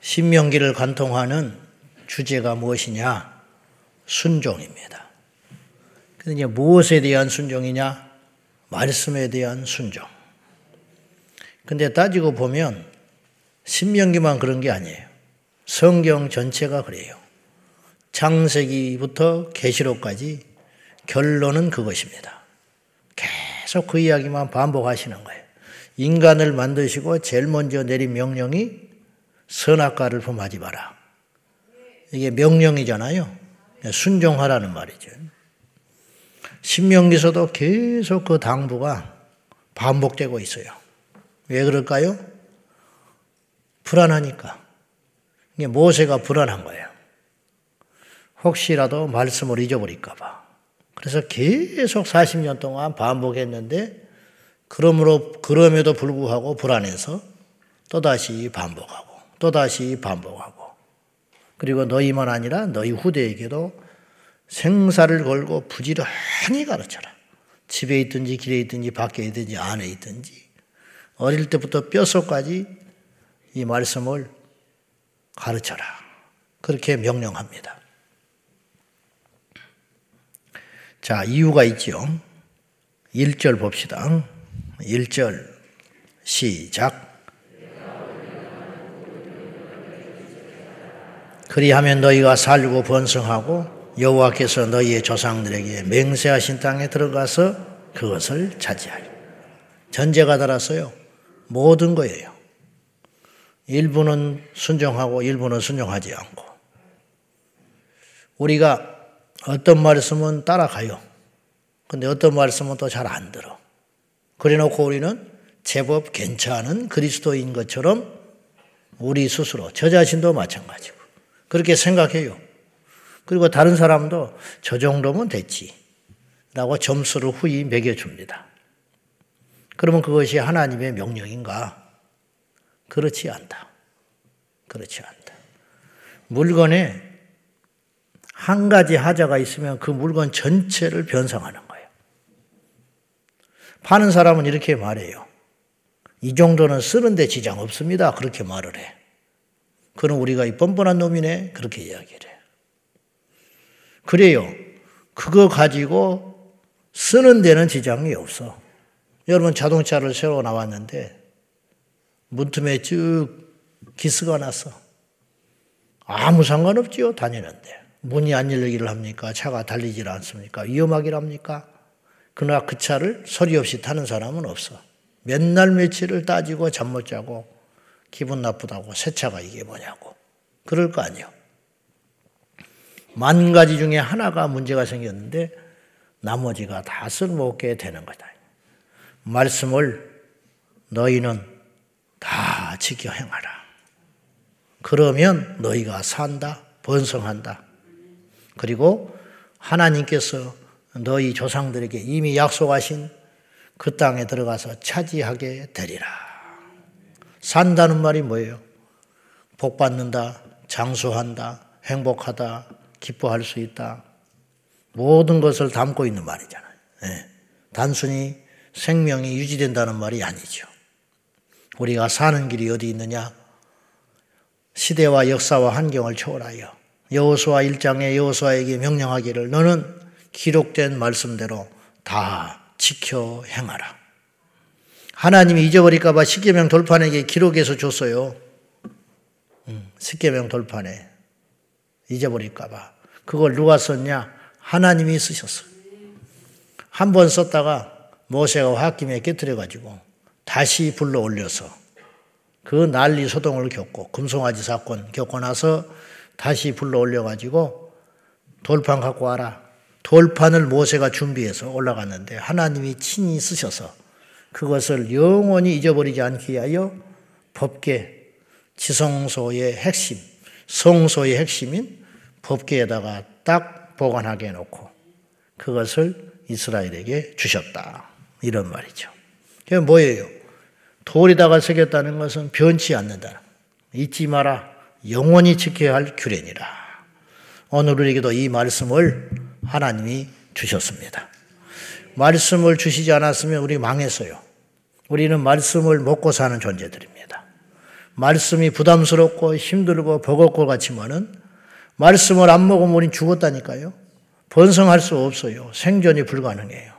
신명기를 관통하는 주제가 무엇이냐? 순종입니다. 이제 무엇에 대한 순종이냐? 말씀에 대한 순종. 근데 따지고 보면 신명기만 그런 게 아니에요. 성경 전체가 그래요. 창세기부터 계시록까지 결론은 그것입니다. 계속 그 이야기만 반복하시는 거예요. 인간을 만드시고 제일 먼저 내린 명령이 선악과를 범하지 마라. 이게 명령이잖아요. 순종하라는 말이죠. 신명기서도 계속 그 당부가 반복되고 있어요. 왜 그럴까요? 불안하니까. 이게 모세가 불안한 거예요. 혹시라도 말씀을 잊어버릴까봐. 그래서 계속 40년 동안 반복했는데, 그러므로, 그럼에도 불구하고 불안해서 또다시 반복하고, 또다시 반복하고, 그리고 너희만 아니라 너희 후대에게도 생사를 걸고 부지런히 가르쳐라. 집에 있든지 길에 있든지 밖에 있든지 안에 있든지 어릴 때부터 뼛속까지 이 말씀을 가르쳐라. 그렇게 명령합니다. 자, 이유가 있죠. 1절 봅시다. 1절 시작. 그리하면 너희가 살고 번성하고 여호와께서 너희의 조상들에게 맹세하신 땅에 들어가서 그것을 차지하리. 전제가 달았어요. 모든 거예요. 일부는 순종하고 일부는 순종하지 않고. 우리가 어떤 말씀은 따라가요. 근데 어떤 말씀은 또 잘 안 들어. 그래 놓고 우리는 제법 괜찮은 그리스도인 것처럼 우리 스스로, 저 자신도 마찬가지고. 그렇게 생각해요. 그리고 다른 사람도 저 정도면 됐지. 라고 점수를 후히 매겨줍니다. 그러면 그것이 하나님의 명령인가? 그렇지 않다. 그렇지 않다. 물건에 한 가지 하자가 있으면 그 물건 전체를 변상하는 거예요. 파는 사람은 이렇게 말해요. 이 정도는 쓰는데 지장 없습니다. 그렇게 말을 해. 그는 우리가 이 뻔뻔한 놈이네. 그렇게 이야기를 해. 그래요. 그거 가지고 쓰는 데는 지장이 없어. 여러분 자동차를 새로 나왔는데 문틈에 쭉 기스가 났어. 아무 상관없지요. 다니는데. 문이 안 열리기를 합니까? 차가 달리질 않습니까? 위험하길 합니까? 그러나 그 차를 소리 없이 타는 사람은 없어. 맨날 며칠을 따지고 잠 못 자고 기분 나쁘다고 새 차가 이게 뭐냐고. 그럴 거 아니요. 만 가지 중에 하나가 문제가 생겼는데 나머지가 다 쓸모없게 되는 거다. 말씀을 너희는 다 지켜 행하라. 그러면 너희가 산다, 번성한다. 그리고 하나님께서 너희 조상들에게 이미 약속하신 그 땅에 들어가서 차지하게 되리라. 산다는 말이 뭐예요? 복 받는다, 장수한다, 행복하다, 기뻐할 수 있다. 모든 것을 담고 있는 말이잖아요. 네. 단순히 생명이 유지된다는 말이 아니죠. 우리가 사는 길이 어디 있느냐? 시대와 역사와 환경을 초월하여 여호수아 1장에 여호수아에게 명령하기를 너는 기록된 말씀대로 다 지켜 행하라. 하나님이 잊어버릴까 봐 십계명 돌판에게 기록해서 줬어요. 음, 십계명 돌판에 잊어버릴까 봐. 그걸 누가 썼냐? 하나님이 쓰셨어. 한 번 썼다가 모세가 홧김에 깨뜨려 가지고 다시 불러 올려서 그 난리 소동을 겪고 금송아지 사건 겪고 나서 다시 불러 올려가지고 돌판 갖고 와라. 돌판을 모세가 준비해서 올라갔는데 하나님이 친히 쓰셔서 그것을 영원히 잊어버리지 않기 위하여 법계 지성소의 핵심, 성소의 핵심인 법계에다가 딱 보관하게 해놓고 그것을 이스라엘에게 주셨다. 이런 말이죠. 그게 뭐예요? 돌에다가 새겼다는 것은 변치 않는다. 잊지 마라. 영원히 지켜야 할 규례니라. 오늘 우리에게도 이 말씀을 하나님이 주셨습니다. 말씀을 주시지 않았으면 우리 망했어요. 우리는 말씀을 먹고 사는 존재들입니다. 말씀이 부담스럽고 힘들고 버겁고 같지만은 말씀을 안 먹으면 우린 죽었다니까요. 번성할 수 없어요. 생존이 불가능해요.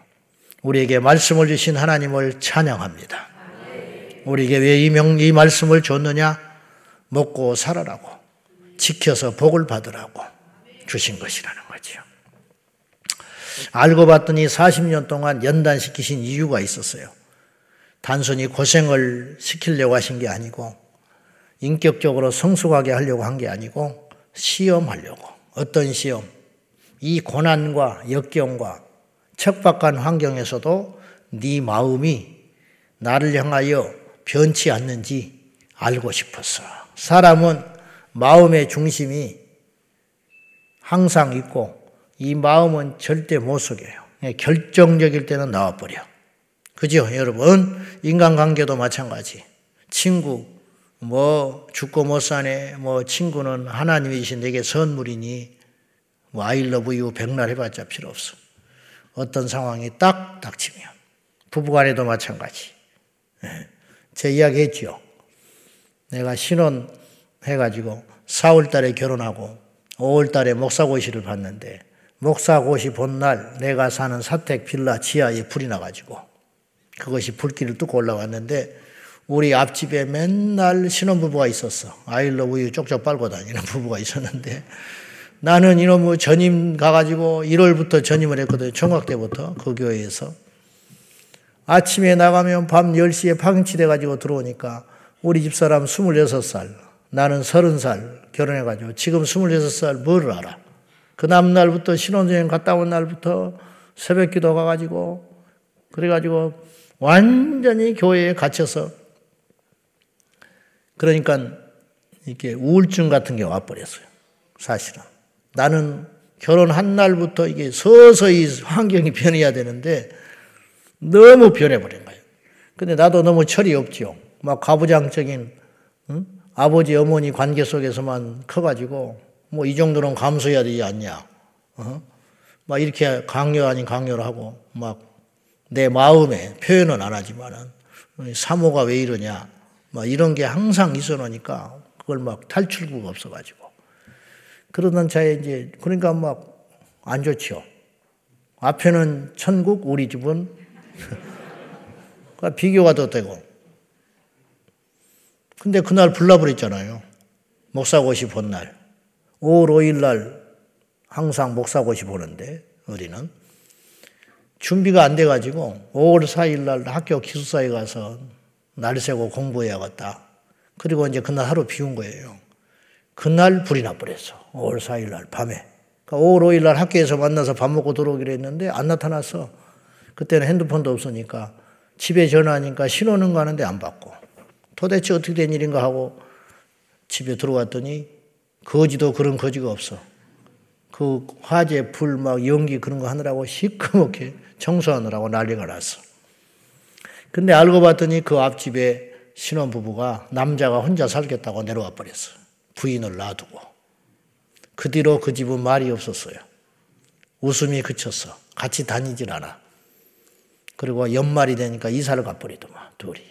우리에게 말씀을 주신 하나님을 찬양합니다. 우리에게 왜 이 명, 이 말씀을 줬느냐? 먹고 살아라고, 지켜서 복을 받으라고 주신 것이라는 거죠. 알고 봤더니 40년 동안 연단시키신 이유가 있었어요. 단순히 고생을 시키려고 하신 게 아니고, 인격적으로 성숙하게 하려고 한 게 아니고, 시험하려고. 어떤 시험? 이 고난과 역경과 척박한 환경에서도 네 마음이 나를 향하여 변치 않는지 알고 싶었어. 사람은 마음의 중심이 항상 있고 이 마음은 절대 못 속여요. 결정적일 때는 나와버려. 그죠? 여러분, 인간관계도 마찬가지. 친구, 뭐, 죽고 못 사네, 뭐, 친구는 하나님이신 내게 선물이니, 뭐, I love you 백날 해봤자 필요 없어. 어떤 상황이 딱 닥치면. 부부간에도 마찬가지. 예. 제 이야기 했죠. 내가 신혼 해가지고 4월 달에 결혼하고 5월 달에 목사고시를 봤는데 목사고시 본날 내가 사는 사택 빌라 지하에 불이 나가지고 그것이 불길을 뚫고 올라왔는데 우리 앞집에 맨날 신혼부부가 있었어. 아일러 우유 쪽쪽 빨고 다니는 부부가 있었는데 나는 이놈의 전임 가가지고 1월부터 전임을 했거든요. 총각 때부터 그 교회에서. 아침에 나가면 밤 10시에 파김치 돼가지고 들어오니까 우리 집사람 26살, 나는 30살 결혼해가지고 지금 26살 뭐를 알아? 그 다음날부터 신혼여행 갔다 온 날부터 새벽 기도 가가지고 그래가지고 완전히 교회에 갇혀서 그러니까 이게 우울증 같은 게 와버렸어요. 사실은. 나는 결혼한 날부터 이게 서서히 환경이 변해야 되는데 너무 변해버린 거예요. 근데 나도 너무 철이 없지요. 막 가부장적인 응? 아버지 어머니 관계 속에서만 커가지고 뭐 이 정도는 감수해야 되지 않냐. 어? 막 이렇게 강요 아닌 강요를 하고 막 내 마음에 표현은 안 하지만은 사모가 왜 이러냐. 막 이런 게 항상 있어 놓으니까 그걸 막 탈출구가 없어가지고 그러던 차에 이제 그러니까 막 안 좋지요. 앞에는 천국, 우리 집은 그러니까 비교가 더 되고. 근데 그날 불나버렸잖아요. 목사고시 본 날. 5월 5일 날 항상 목사고시 보는데, 우리는. 준비가 안 돼가지고 5월 4일 날 학교 기숙사에 가서 날 새고 공부해야겠다. 그리고 이제 그날 하루 비운 거예요. 그날 불이 나버렸어. 5월 4일 날 밤에. 그러니까 5월 5일 날 학교에서 만나서 밥 먹고 들어오기로 했는데 안 나타났어. 그때는 핸드폰도 없으니까 집에 전화하니까 신호는 가는데 안 받고 도대체 어떻게 된 일인가 하고 집에 들어왔더니 거지도 그런 거지가 없어. 그 화재, 불, 막 연기 그런 거 하느라고 시커멓게 청소하느라고 난리가 났어. 근데 알고 봤더니 그 앞집에 신혼부부가 남자가 혼자 살겠다고 내려와 버렸어. 부인을 놔두고. 그 뒤로 그 집은 말이 없었어요. 웃음이 그쳤어. 같이 다니질 않아. 그리고 연말이 되니까 이사를 가버리더만, 둘이.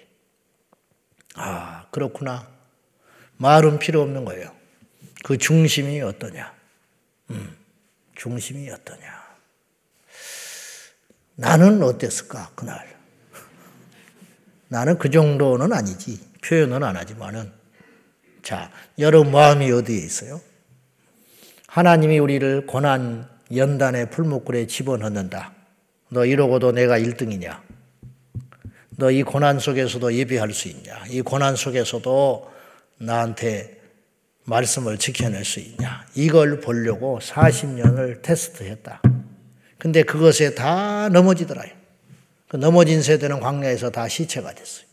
아, 그렇구나. 말은 필요 없는 거예요. 그 중심이 어떠냐? 음, 중심이 어떠냐? 나는 어땠을까, 그날? 나는 그 정도는 아니지. 표현은 안 하지만은. 자, 여러분 마음이 어디에 있어요? 하나님이 우리를 고난 연단의 풀목굴에 집어넣는다. 너 이러고도 내가 1등이냐? 너 이 고난 속에서도 예배할 수 있냐? 이 고난 속에서도 나한테 말씀을 지켜낼 수 있냐? 이걸 보려고 40년을 테스트했다. 근데 그것에 다 넘어지더라요. 그 넘어진 세대는 광야에서 다 시체가 됐어요.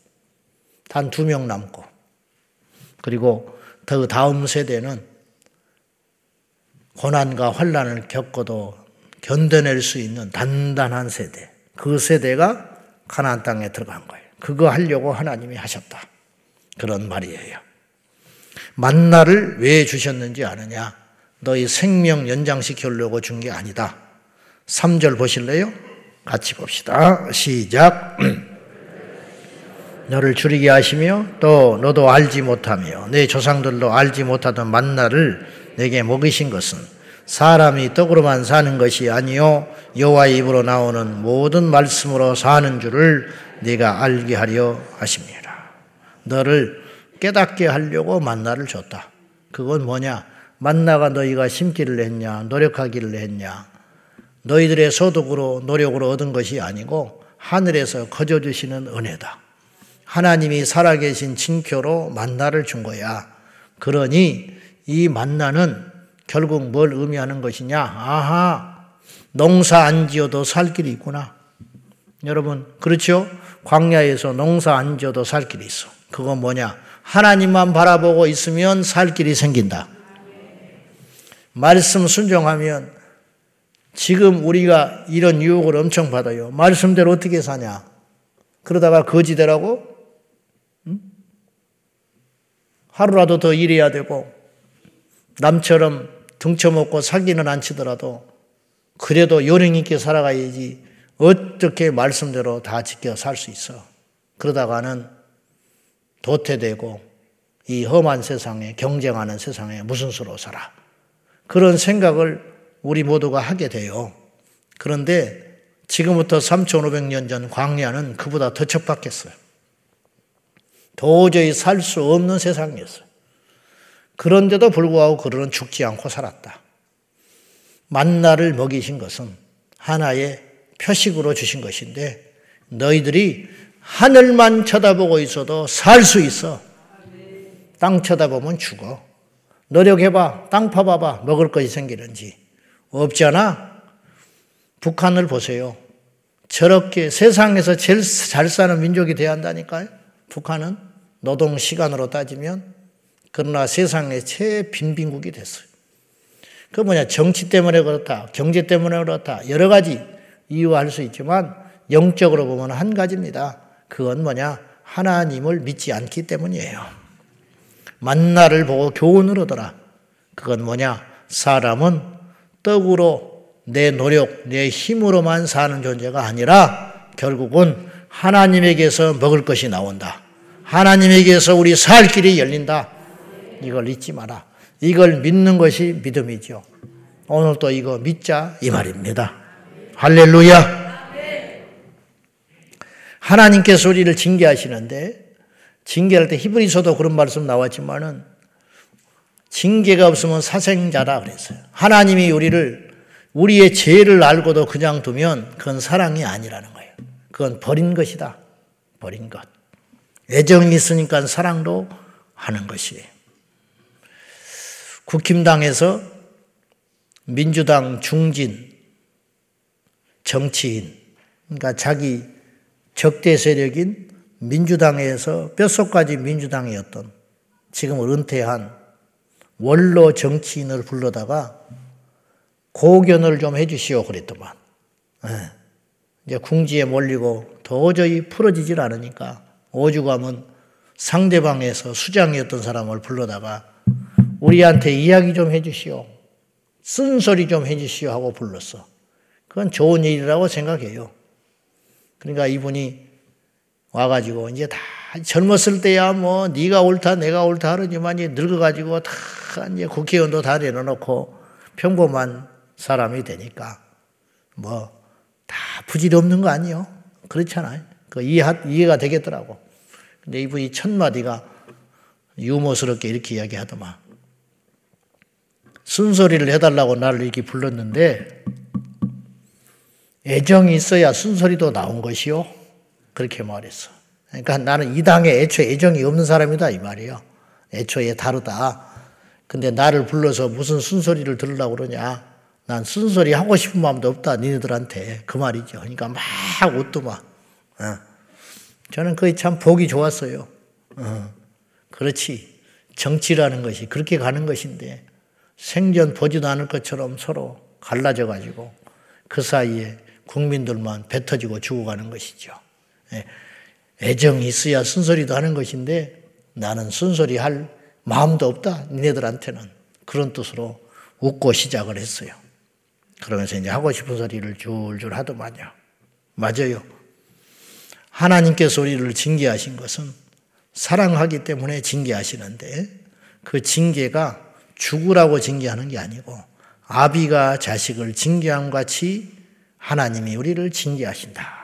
단 두 명 남고. 그리고 더 다음 세대는 고난과 환란을 겪어도 견뎌낼 수 있는 단단한 세대. 그 세대가 가나안 땅에 들어간 거예요. 그거 하려고 하나님이 하셨다. 그런 말이에요. 만나를 왜 주셨는지 아느냐? 너희 생명 연장시키려고 준 게 아니다. 3절 보실래요? 같이 봅시다. 시작. 너를 줄이게 하시며 또 너도 알지 못하며 내 조상들도 알지 못하던 만나를 내게 먹이신 것은 사람이 떡으로만 사는 것이 아니요 여호와의 입으로 나오는 모든 말씀으로 사는 줄을 네가 알게 하려 하십니다. 너를 깨닫게 하려고 만나를 줬다. 그건 뭐냐? 만나가 너희가 심기를 했냐, 노력하기를 했냐. 너희들의 소득으로 노력으로 얻은 것이 아니고 하늘에서 거저 주시는 은혜다. 하나님이 살아계신 징표로 만나를 준 거야. 그러니 이 만나는 결국 뭘 의미하는 것이냐? 아하, 농사 안 지어도 살 길이 있구나. 여러분, 그렇죠? 광야에서 농사 안 지어도 살 길이 있어. 그건 뭐냐? 하나님만 바라보고 있으면 살 길이 생긴다. 말씀 순종하면 지금 우리가 이런 유혹을 엄청 받아요. 말씀대로 어떻게 사냐? 그러다가 거지되라고? 응? 하루라도 더 일해야 되고, 남처럼 등쳐먹고 사기는 안 치더라도, 그래도 요령 있게 살아가야지, 어떻게 말씀대로 다 지켜 살 수 있어. 그러다가는 도태되고, 이 험한 세상에, 경쟁하는 세상에 무슨 수로 살아. 그런 생각을 우리 모두가 하게 돼요. 그런데 지금부터 3,500년 전 광야는 그보다 더 척박했어요. 도저히 살 수 없는 세상이었어요. 그런데도 불구하고 그들은 죽지 않고 살았다. 만나를 먹이신 것은 하나의 표식으로 주신 것인데 너희들이 하늘만 쳐다보고 있어도 살 수 있어. 땅 쳐다보면 죽어. 노력해봐. 땅 파봐봐. 먹을 것이 생기는지. 없잖아? 북한을 보세요. 저렇게 세상에서 제일 잘 사는 민족이 되어야 한다니까요. 북한은 노동 시간으로 따지면 그러나 세상의 최 빈빈국이 됐어요. 그 뭐냐 정치 때문에 그렇다, 경제 때문에 그렇다 여러 가지 이유할 수 있지만 영적으로 보면 한 가지입니다. 그건 뭐냐 하나님을 믿지 않기 때문이에요. 만나를 보고 교훈을 얻어라. 그건 뭐냐 사람은 떡으로 내 노력, 내 힘으로만 사는 존재가 아니라 결국은 하나님에게서 먹을 것이 나온다. 하나님에게서 우리 살 길이 열린다. 이걸 잊지 마라. 이걸 믿는 것이 믿음이죠. 오늘 또 이거 믿자 이 말입니다. 할렐루야. 하나님께서 우리를 징계하시는데 징계할 때 히브리서도 그런 말씀 나왔지만은 징계가 없으면 사생자라 그랬어요. 하나님이 우리를 우리의 죄를 알고도 그냥 두면 그건 사랑이 아니라는 거예요. 그건 버린 것이다. 버린 것. 애정이 있으니까 사랑도 하는 것이에요. 국힘당에서 민주당 중진 정치인, 그러니까 자기 적대 세력인 민주당에서 뼛속까지 민주당이었던 지금 은퇴한 원로 정치인을 불러다가 고견을 좀 해주시오 그랬더만. 네. 이제 궁지에 몰리고 도저히 풀어지질 않으니까 오죽하면 상대방에서 수장이었던 사람을 불러다가 우리한테 이야기 좀 해주시오. 쓴소리 좀 해주시오 하고 불렀어. 그건 좋은 일이라고 생각해요. 그러니까 이분이 와가지고 이제 다 젊었을 때야 뭐 네가 옳다 내가 옳다 하더니만 이제 늙어가지고 다 이제 국회의원도 다 내려놓고 평범한 사람이 되니까 뭐 다 부질없는 거 아니요? 그렇잖아요. 그 이해 이해가 되겠더라고. 근데 이분이 첫 마디가 유머스럽게 이렇게 이야기하더만 순소리를 해달라고 나를 이렇게 불렀는데 애정이 있어야 순소리도 나온 것이요. 그렇게 말했어. 그러니까 나는 이 당에 애초에 애정이 없는 사람이다 이 말이에요. 애초에 다르다. 근데 나를 불러서 무슨 순소리를 들으려고 그러냐. 난 순소리 하고 싶은 마음도 없다. 니네들한테. 그 말이죠. 그러니까 막 웃도 막. 어. 저는 그게 참 보기 좋았어요. 어. 그렇지. 정치라는 것이 그렇게 가는 것인데 생전 보지도 않을 것처럼 서로 갈라져 가지고 그 사이에 국민들만 배 터지고 죽어가는 것이죠. 예. 애정이 있어야 순소리도 하는 것인데 나는 순소리 할 마음도 없다. 니네들한테는. 그런 뜻으로 웃고 시작을 했어요. 그러면서 이제 하고 싶은 소리를 줄줄 하더만요. 맞아요. 하나님께서 우리를 징계하신 것은 사랑하기 때문에 징계하시는데 그 징계가 죽으라고 징계하는 게 아니고 아비가 자식을 징계함 같이 하나님이 우리를 징계하신다.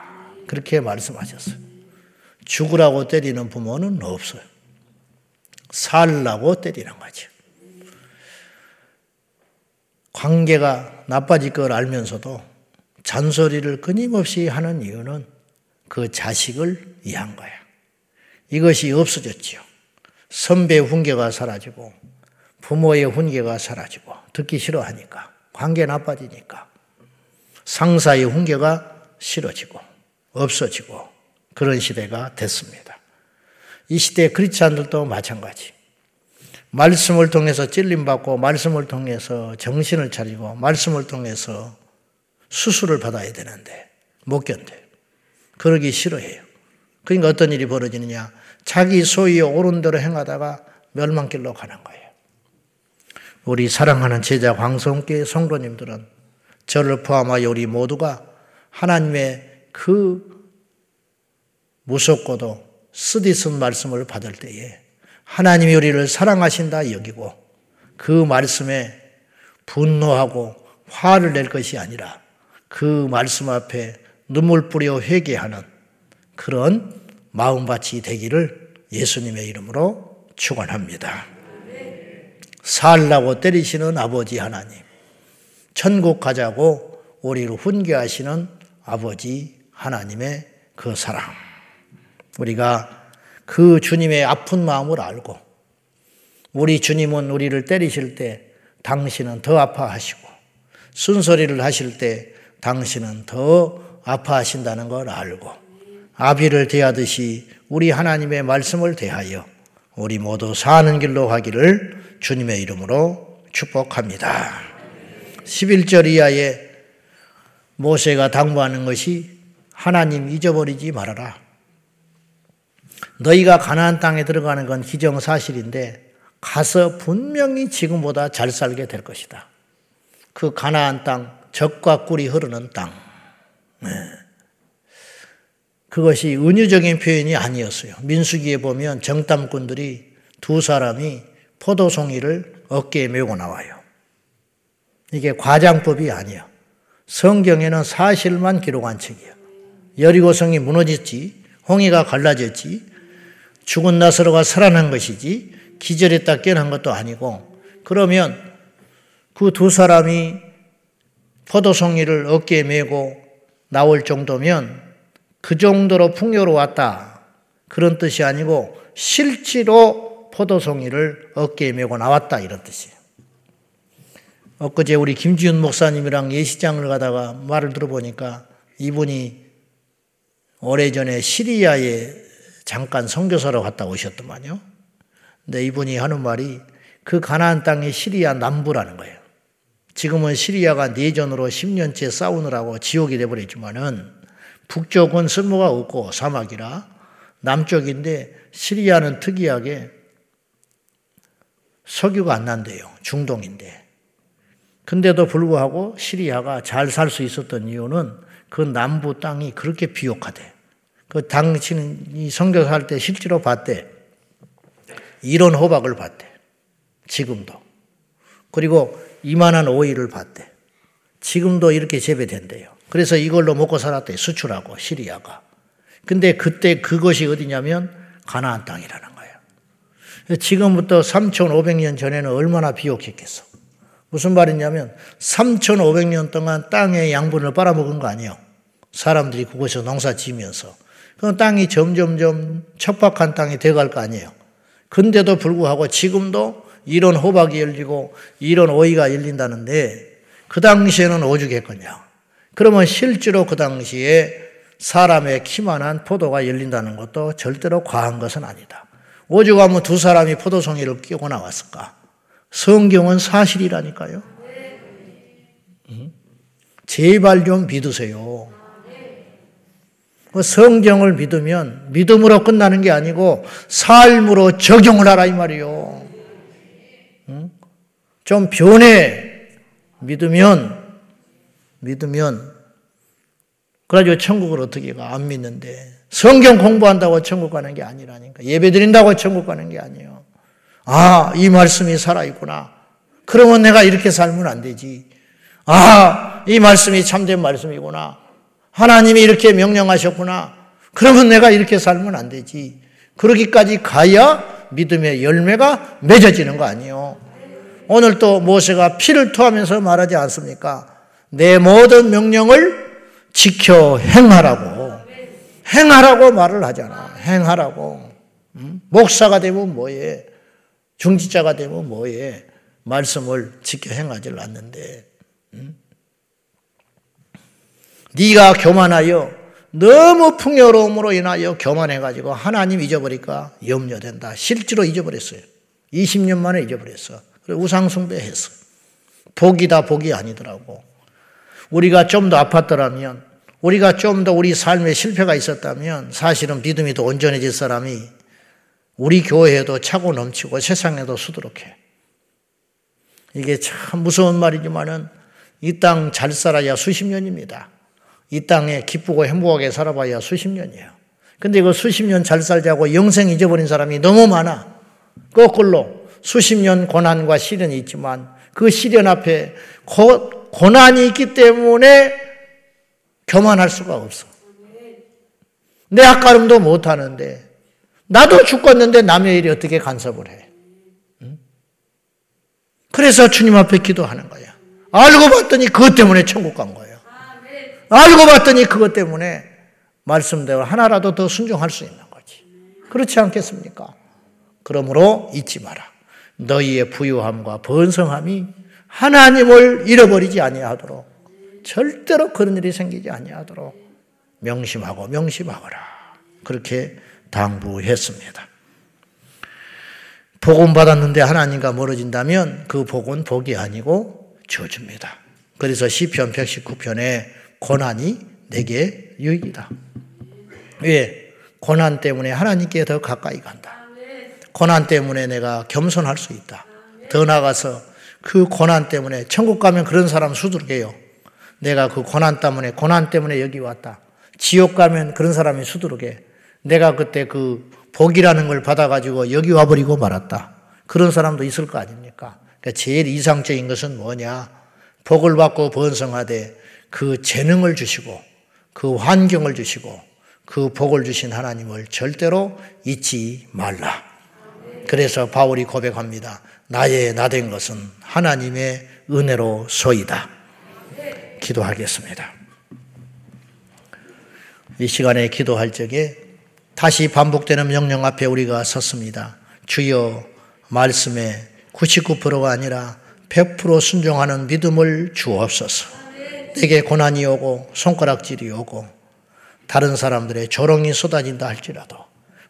그렇게 말씀하셨어요. 죽으라고 때리는 부모는 없어요. 살라고 때리는 거죠. 관계가 나빠질 걸 알면서도 잔소리를 끊임없이 하는 이유는 그 자식을 위한 거야. 이것이 없어졌지요. 선배 훈계가 사라지고 부모의 훈계가 사라지고 듣기 싫어하니까 관계 나빠지니까 상사의 훈계가 싫어지고 없어지고 그런 시대가 됐습니다. 이 시대 크리스찬들도 마찬가지. 말씀을 통해서 찔림받고 말씀을 통해서 정신을 차리고 말씀을 통해서 수술을 받아야 되는데 못 견뎌요. 그러기 싫어해요. 그러니까 어떤 일이 벌어지느냐. 자기 소위 옳은 대로 행하다가 멸망길로 가는 거예요. 우리 사랑하는 제자 광성계 성도님들은 저를 포함하여 우리 모두가 하나님의 그 무섭고도 쓰디쓴 말씀을 받을 때에 하나님이 우리를 사랑하신다 여기고 그 말씀에 분노하고 화를 낼 것이 아니라 그 말씀 앞에 눈물 뿌려 회개하는 그런 마음밭이 되기를 예수님의 이름으로 축원합니다. 살라고 때리시는 아버지 하나님, 천국 가자고 우리를 훈계하시는 아버지 하나님의 그 사랑. 우리가 그 주님의 아픈 마음을 알고 우리 주님은 우리를 때리실 때 당신은 더 아파하시고 순소리를 하실 때 당신은 더 아파하신다는 걸 알고 아비를 대하듯이 우리 하나님의 말씀을 대하여 우리 모두 사는 길로 가기를 주님의 이름으로 축복합니다. 11절 이하에 모세가 당부하는 것이 하나님 잊어버리지 말아라. 너희가 가나안 땅에 들어가는 건 기정사실인데 가서 분명히 지금보다 잘 살게 될 것이다. 그 가나안 땅, 적과 꿀이 흐르는 땅. 네. 그것이 은유적인 표현이 아니었어요. 민수기에 보면 정탐꾼들이 두 사람이 포도송이를 어깨에 메고 나와요. 이게 과장법이 아니야. 성경에는 사실만 기록한 책이야. 여리고성이 무너졌지, 홍해가 갈라졌지, 죽은 나사로가 살아난 것이지 기절했다 깨어난 것도 아니고 그러면 그 두 사람이 포도송이를 어깨에 메고 나올 정도면 그 정도로 풍요로웠다. 그런 뜻이 아니고 실제로 포도송이를 어깨에 메고 나왔다 이런 뜻이에요. 엊그제 우리 김지윤 목사님이랑 예시장을 가다가 말을 들어보니까 이분이 오래전에 시리아에 잠깐 선교사로 갔다 오셨더만요. 근데 이분이 하는 말이 그 가나안 땅이 시리아 남부라는 거예요. 지금은 시리아가 내전으로 10년째 싸우느라고 지옥이 돼버렸지만은 북쪽은 쓸모가 없고 사막이라 남쪽인데 시리아는 특이하게 석유가 안 난대요. 중동인데. 근데도 불구하고 시리아가 잘 살 수 있었던 이유는 그 남부 땅이 그렇게 비옥하대. 그 당신이 성교할 때 실제로 봤대. 이런 호박을 봤대. 지금도. 그리고 이만한 오이를 봤대. 지금도 이렇게 재배된대요. 그래서 이걸로 먹고 살았대. 수출하고 시리아가. 근데 그때 그것이 어디냐면 가나안 땅이라는 거예요. 지금부터 3,500년 전에는 얼마나 비옥했겠어. 무슨 말이냐면 3,500년 동안 땅의 양분을 빨아먹은 거 아니에요. 사람들이 그곳에서 농사 지면서. 그 땅이 점점점 척박한 땅이 돼갈 거 아니에요. 근데도 불구하고 지금도 이런 호박이 열리고 이런 오이가 열린다는데 그 당시에는 오죽했거냐. 그러면 실제로 그 당시에 사람의 키만한 포도가 열린다는 것도 절대로 과한 것은 아니다. 오죽하면 두 사람이 포도송이를 끼고 나왔을까? 성경은 사실이라니까요. 제발 좀 믿으세요. 그 성경을 믿으면 믿음으로 끝나는 게 아니고 삶으로 적용을 하라 이 말이요. 좀 변해. 믿으면 믿으면 그래가지고 천국을 어떻게 가? 안 믿는데. 성경 공부한다고 천국 가는 게 아니라니까. 예배 드린다고 천국 가는 게 아니에요. 아, 이 말씀이 살아있구나. 그러면 내가 이렇게 살면 안 되지. 아, 이 말씀이 참된 말씀이구나. 하나님이 이렇게 명령하셨구나. 그러면 내가 이렇게 살면 안 되지. 그러기까지 가야 믿음의 열매가 맺어지는 거 아니에요. 오늘 또 모세가 피를 토하면서 말하지 않습니까? 내 모든 명령을 지켜 행하라고. 행하라고 말을 하잖아. 행하라고. 음? 목사가 되면 뭐해? 중지자가 되면 뭐해? 말씀을 지켜 행하지를 않는데. 음? 네가 교만하여 너무 풍요로움으로 인하여 교만해가지고 하나님 잊어버릴까 염려된다. 실제로 잊어버렸어요. 20년 만에 잊어버렸어. 우상숭배했어. 복이다 복이 아니더라고. 우리가 좀 더 아팠더라면 우리가 좀 더 우리 삶에 실패가 있었다면 사실은 믿음이 더 온전해질 사람이 우리 교회에도 차고 넘치고 세상에도 수두룩해. 이게 참 무서운 말이지만은 이 땅 잘 살아야 수십 년입니다. 이 땅에 기쁘고 행복하게 살아봐야 수십 년이에요. 근데 그 수십 년 잘 살자고 영생 잊어버린 사람이 너무 많아. 거꾸로 수십 년 고난과 시련이 있지만 그 시련 앞에 고, 고난이 있기 때문에 교만할 수가 없어. 내 앞가름도 못하는데 나도 죽었는데 남의 일이 어떻게 간섭을 해. 그래서 주님 앞에 기도하는 거야. 알고 봤더니 그것 때문에 천국 간 거예요. 알고 봤더니 그것 때문에 말씀대로 하나라도 더 순종할 수 있는 거지. 그렇지 않겠습니까? 그러므로 잊지 마라. 너희의 부유함과 번성함이 하나님을 잃어버리지 아니하도록 절대로 그런 일이 생기지 아니하도록 명심하고 명심하거라. 그렇게 당부했습니다. 복음 받았는데 하나님과 멀어진다면 그 복은 복이 아니고 저주입니다. 그래서 시편 119편에 고난이 내게 유익이다. 왜? 고난 때문에 하나님께 더 가까이 간다. 고난 때문에 내가 겸손할 수 있다. 더 나가서 그 고난 때문에 천국 가면 그런 사람 수두룩해요. 내가 그 고난 때문에 고난 때문에 여기 왔다. 지옥 가면 그런 사람이 수두룩해. 내가 그때 그 복이라는 걸 받아가지고 여기 와버리고 말았다. 그런 사람도 있을 거 아닙니까? 그러니까 제일 이상적인 것은 뭐냐? 복을 받고 번성하되 그 재능을 주시고 그 환경을 주시고 그 복을 주신 하나님을 절대로 잊지 말라. 그래서 바울이 고백합니다. 나의 나된 것은 하나님의 은혜로 소이다. 기도하겠습니다. 이 시간에 기도할 적에 다시 반복되는 명령 앞에 우리가 섰습니다. 주여 말씀에 99%가 아니라 100% 순종하는 믿음을 주옵소서. 내게 고난이 오고 손가락질이 오고 다른 사람들의 조롱이 쏟아진다 할지라도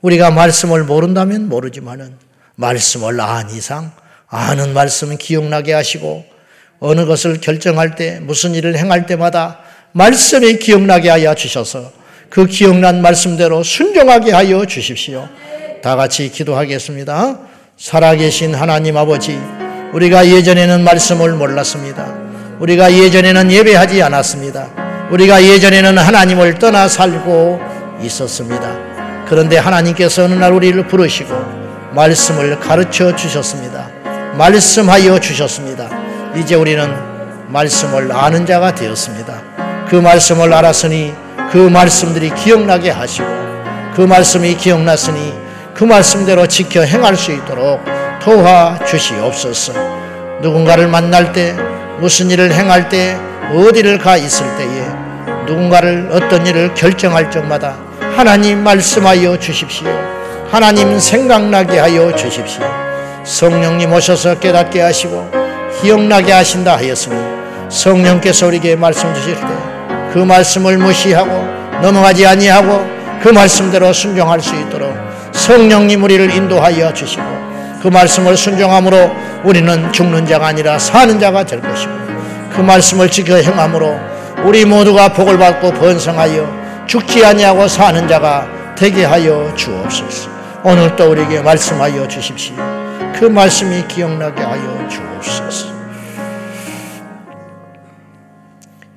우리가 말씀을 모른다면 모르지만은 말씀을 안 이상 아는 말씀은 기억나게 하시고 어느 것을 결정할 때 무슨 일을 행할 때마다 말씀이 기억나게 하여 주셔서 그 기억난 말씀대로 순종하게 하여 주십시오. 다 같이 기도하겠습니다. 살아계신 하나님 아버지, 우리가 예전에는 말씀을 몰랐습니다. 우리가 예전에는 예배하지 않았습니다. 우리가 예전에는 하나님을 떠나 살고 있었습니다. 그런데 하나님께서 어느 날 우리를 부르시고 말씀을 가르쳐 주셨습니다. 말씀하여 주셨습니다. 이제 우리는 말씀을 아는 자가 되었습니다. 그 말씀을 알았으니 그 말씀들이 기억나게 하시고 그 말씀이 기억났으니 그 말씀대로 지켜 행할 수 있도록 도와 주시옵소서. 누군가를 만날 때 무슨 일을 행할 때 어디를 가 있을 때에 누군가를 어떤 일을 결정할 적마다 하나님 말씀하여 주십시오. 하나님 생각나게 하여 주십시오. 성령님 오셔서 깨닫게 하시고 기억나게 하신다 하였으니 성령께서 우리에게 말씀 주실 때 그 말씀을 무시하고 넘어가지 아니하고 그 말씀대로 순종할 수 있도록 성령님 우리를 인도하여 주시고 그 말씀을 순종함으로 우리는 죽는 자가 아니라 사는 자가 될 것이고 그 말씀을 지켜 행함으로 우리 모두가 복을 받고 번성하여 죽지 아니하고 사는 자가 되게 하여 주옵소서. 오늘 또 우리에게 말씀하여 주십시오. 그 말씀이 기억나게 하여 주옵소서.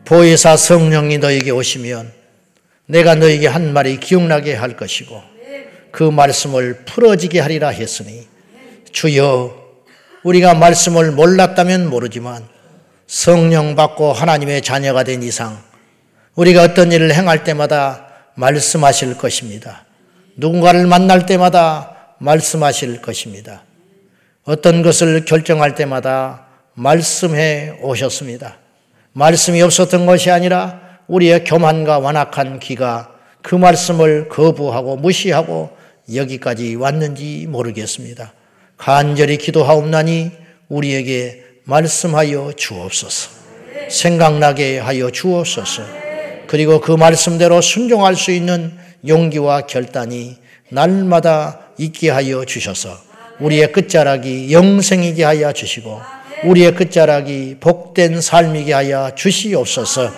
보혜사 성령이 너에게 오시면 내가 너에게 한 말이 기억나게 할 것이고 그 말씀을 풀어지게 하리라 했으니 주여 우리가 말씀을 몰랐다면 모르지만 성령 받고 하나님의 자녀가 된 이상 우리가 어떤 일을 행할 때마다 말씀하실 것입니다. 누군가를 만날 때마다 말씀하실 것입니다. 어떤 것을 결정할 때마다 말씀해 오셨습니다. 말씀이 없었던 것이 아니라 우리의 교만과 완악한 귀가 그 말씀을 거부하고 무시하고 여기까지 왔는지 모르겠습니다. 간절히 기도하옵나니 우리에게 말씀하여 주옵소서. 생각나게 하여 주옵소서. 그리고 그 말씀대로 순종할 수 있는 용기와 결단이 날마다 있게 하여 주셔서 우리의 끝자락이 영생이게 하여 주시고 우리의 끝자락이 복된 삶이게 하여 주시옵소서.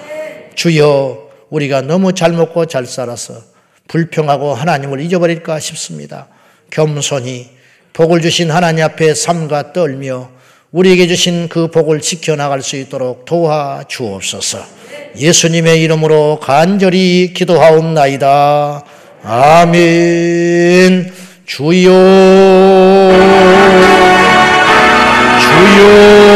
주여 우리가 너무 잘 먹고 잘 살아서 불평하고 하나님을 잊어버릴까 싶습니다. 겸손히 복을 주신 하나님 앞에 삼가 떨며 우리에게 주신 그 복을 지켜나갈 수 있도록 도와 주옵소서. 예수님의 이름으로 간절히 기도하옵나이다. 아멘. 주여, 주